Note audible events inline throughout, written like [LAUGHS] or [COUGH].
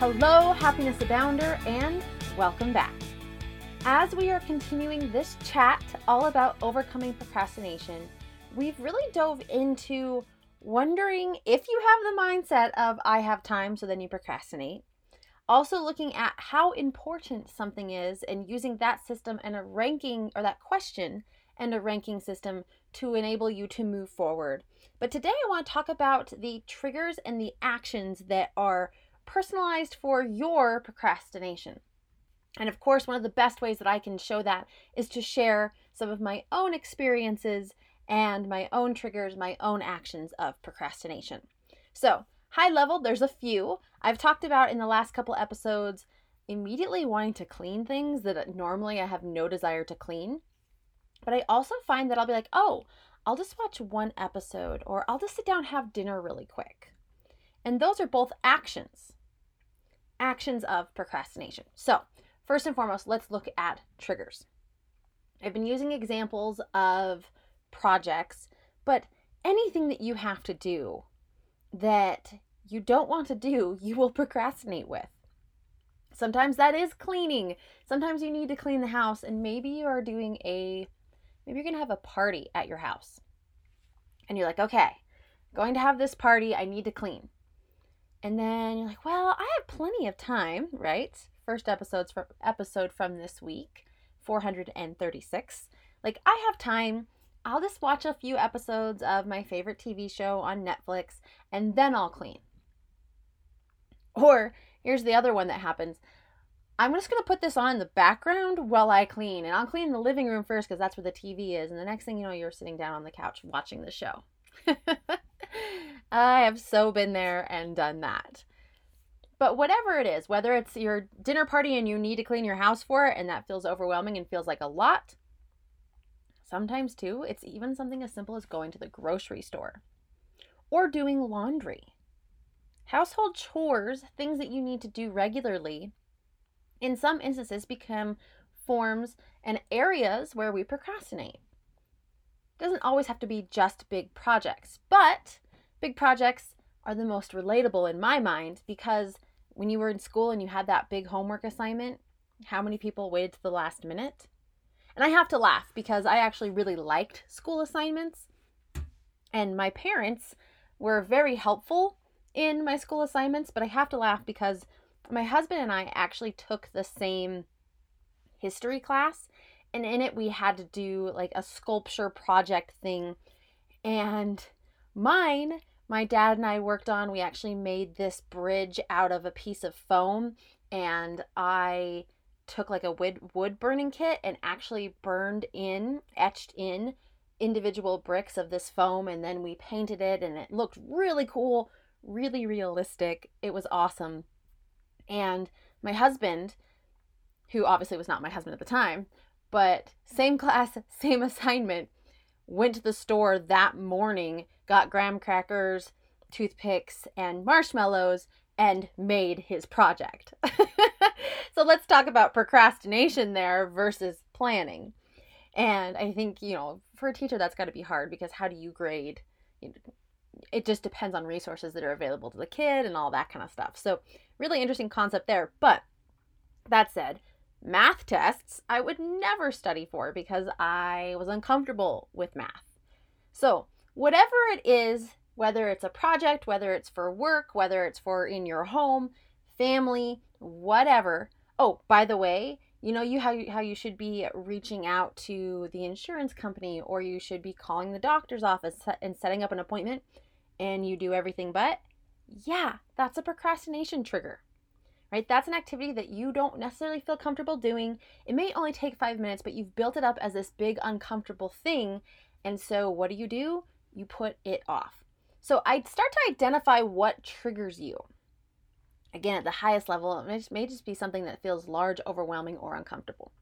Hello, Happiness Abounder, and welcome back. As we are continuing this chat all about overcoming procrastination, we've really dove into wondering if you have the mindset of I have time, so then you procrastinate. Also, looking at how important something is and using that system and a ranking or that question and a ranking system to enable you to move forward. But today I want to talk about the triggers and the actions that are personalized for your procrastination. And of course, one of the best ways that I can show that is to share some of my own experiences and my own triggers, my own actions of procrastination. So, high level, there's a few. I've talked about in the last couple episodes immediately wanting to clean things that normally I have no desire to clean. But I also find that I'll be like, oh, I'll just watch one episode or I'll just sit down and have dinner really quick. And those are both actions, actions of procrastination. So, First and foremost, let's look at triggers. I've been using examples of projects, but anything that you have to do that you don't want to do, [LAUGHS] you will procrastinate with. Sometimes that is cleaning. Sometimes you need to clean the house, and maybe you are doing a, maybe you're going to have a party at your house. And you're like, okay, going to have this party, I need to clean. And then you're like, well, I have plenty of time, right? first episodes from episode from this week, 436. Like I have time. I'll just watch a few episodes of my favorite TV show on Netflix and then I'll clean. Or here's the other one that happens. I'm just going to put this on in the background while I clean. And I'll clean the living room first because that's where the TV is. And the next thing you know, you're sitting down on the couch watching the show. [LAUGHS] I have so been there and done that. But whatever it is, whether it's your dinner party and you need to clean your house for it and that feels overwhelming and feels like a lot, sometimes too, it's even something as simple as going to the grocery store or doing laundry. Household chores, things that you need to do regularly, in some instances become forms and areas where we procrastinate. It doesn't always have to be just big projects, but big projects are the most relatable in my mind because when you were in school and you had that big homework assignment, how many people waited to the last minute? And I have to laugh because I actually really liked school assignments. And my parents were very helpful in my school assignments, but I have to laugh because my husband and I actually took the same history class. And in it, we had to do like a sculpture project thing. And mine my dad and I worked on, we actually made this bridge out of a piece of foam and I took like a wood wood burning kit and actually burned in, etched in individual bricks of this foam and then we painted it and it looked really cool, really realistic. It was awesome. And my husband, who obviously was not my husband at the time, but same class, [LAUGHS] same assignment, went to the store that morning got graham crackers, toothpicks, and marshmallows and made his project. [LAUGHS] so let's talk about procrastination there versus planning. And I think, you know, for a teacher, that's got to be hard because how do you grade? It just depends on resources that are available to the kid and all that kind of stuff. So, really interesting concept there. But that said, math tests I would never study for because I was uncomfortable with math. So, whatever it is, whether it's a project, whether it's for work, whether it's for in your home, family, whatever. Oh, by the way, you know you how you, how you should be reaching out to the insurance company or you should be calling the doctor's office and setting up an appointment and you do everything but yeah, that's a procrastination trigger. Right? That's an activity that you don't necessarily feel comfortable doing. It may only take 5 minutes, but you've built it up as this big uncomfortable thing. And so what do you do? You put it off. So I start to identify what triggers you. Again, at the highest level, it may just be something that feels large, overwhelming, or uncomfortable.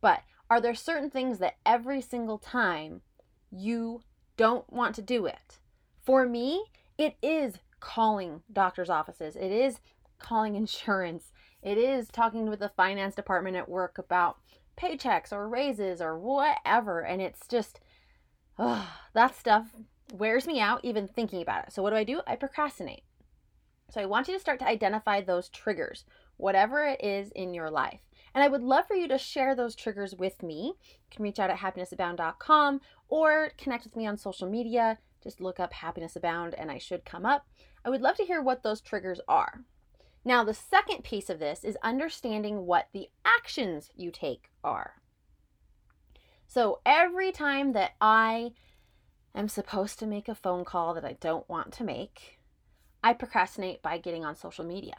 But are there certain things that every single time you don't want to do it? For me, it is calling doctor's offices, it is calling [LAUGHS] insurance, it is talking with the finance department at work about paychecks or raises or whatever. And it's just, oh, [SIGHS] that stuff wears me out even thinking about it. So, what do I do? I procrastinate. So, I want you to start to identify those triggers, whatever it is in your life. And I would love for you to share those triggers with me. You can reach out at happinessabound.com or connect with me on social media. Just look up Happiness Abound and I should come up. I would love to hear what those triggers are. Now, the second piece of this is understanding what the actions you take are. So, every time that I am supposed to make a phone call that I don't want to make, I procrastinate by getting on social media.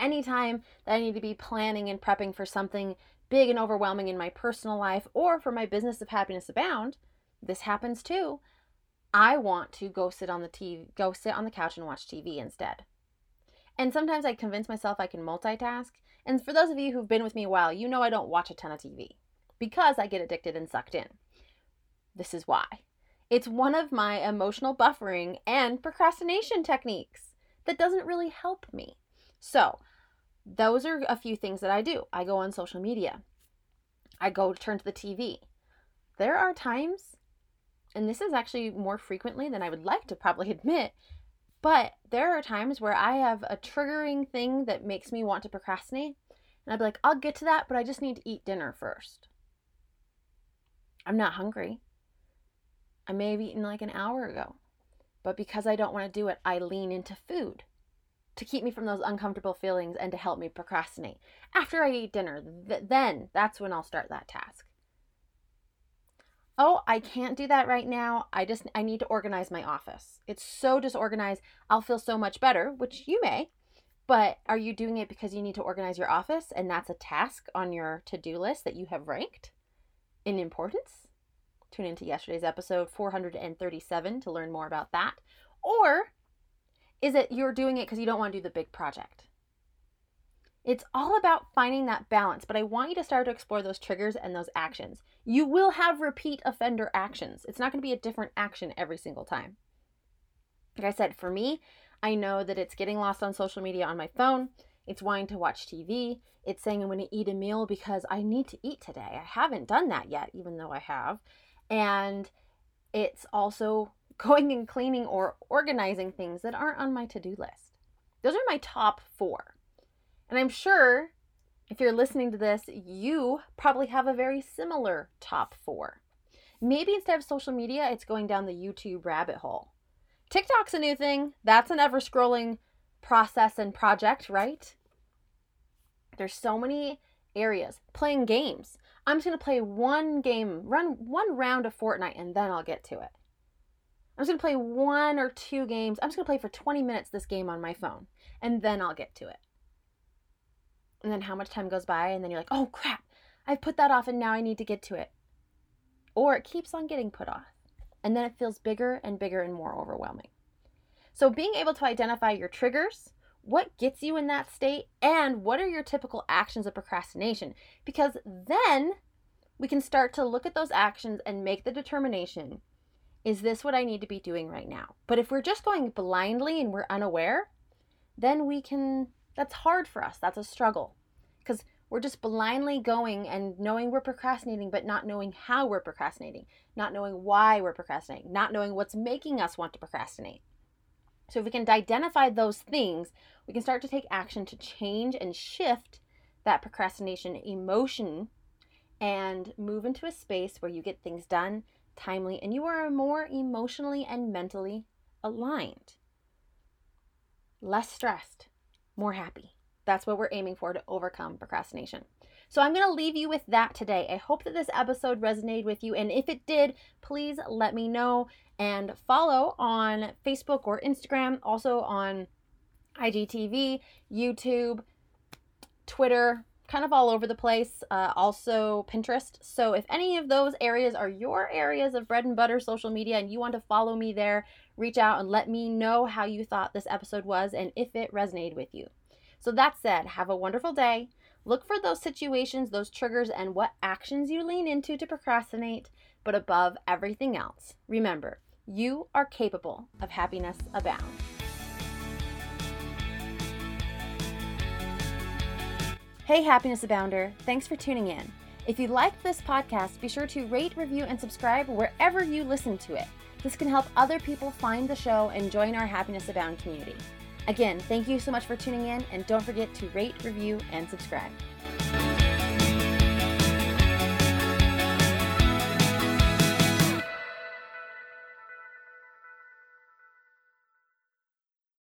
Anytime that I need to be planning and prepping for something big and overwhelming in my personal life or for my business of happiness abound, this happens too. I want to go sit on the TV, go sit on the couch and watch TV instead. And sometimes I convince myself I can multitask. And for those of you who've been with me a while, you know I don't watch a ton of TV because I get addicted and sucked in. This is why. It's one of my emotional buffering and procrastination techniques that doesn't really help me. So, those are a few things that I do. I go on social media. I go turn to the TV. There are times, and this is actually more frequently than I would like to probably [LAUGHS] admit, but there are times where I have a triggering thing that makes me want to procrastinate. And I'd be like, I'll get to that, but I just need to eat dinner first. I'm not hungry. I may have eaten like an hour ago. But because I don't want to do it, I lean into food to keep me from those uncomfortable feelings and to help me procrastinate. After I eat dinner, th- then that's when I'll start that task oh, I can't do that right now. I just I need to organize my office. It's so disorganized. I'll feel so much better, which you may. But are you doing it because you need to organize your office and that's a task on your to-do list that you have ranked in importance? Tune into yesterday's episode 437 to learn more about that. Or is it you're doing it because you don't want to do the big project? It's all about finding that balance, but I want you to start to explore those triggers and those actions. You will have repeat offender actions. It's not going to be a different action every single time. Like I said, for me, I know that it's getting lost on social media on my phone. It's wanting to watch TV. It's saying I'm going to eat a meal because I need to eat today. I haven't done that yet, even though I have. And it's also [LAUGHS] going and cleaning or organizing things that aren't on my to do list. Those are my top four. And I'm sure if you're listening to this, you probably have a very similar top four. Maybe instead of social media, it's going down the YouTube rabbit hole. TikTok's a new thing. That's an ever scrolling process and project, right? There's so many areas. Playing games. I'm just going to play one game, run one round of Fortnite, and then I'll get to it. I'm just going to play one or two games. I'm just going to play for 20 minutes this game on my phone, and then I'll get to it and then how much time goes by and then you're like oh crap i've put that off and now i need to get to it or it keeps on getting put off and then it feels bigger and bigger and more overwhelming so being able to identify your triggers what gets you in that state and what are your typical actions of procrastination because then we can start to look at those actions and make the determination is this what I need to be doing right now? But if we're just going blindly and we're unaware, then we can that's hard for us. That's a struggle because we're just blindly going and knowing we're procrastinating, but not knowing how we're procrastinating, not knowing why we're procrastinating, not knowing what's making us want to procrastinate. So, if we can identify those things, we can start to take action to change and shift that procrastination emotion and move into a space where you get things done timely and you are more emotionally and mentally aligned, less stressed, more happy. That's what we're aiming for to overcome procrastination. So I'm going to leave you with that today. I hope that this episode resonated with you. And if it did, please let me know and follow on Facebook or Instagram, also on IGTV, YouTube, Twitter, kind of all over the place, uh, also Pinterest. So if any of those areas are your areas of bread and butter social media and you want to follow me there, reach out and let me know how you thought this episode was and if it resonated with you. So that said, have a wonderful day. Look for those situations, those triggers, and what actions you lean into to procrastinate. But above everything else, remember, you are capable of happiness abound. Hey, Happiness Abounder, thanks for tuning in. If you liked this podcast, be sure to rate, review, and subscribe wherever you listen to it. This can help other people find the show and join our Happiness Abound community. Again, thank you so much for tuning in, and don't forget to rate, review, and subscribe.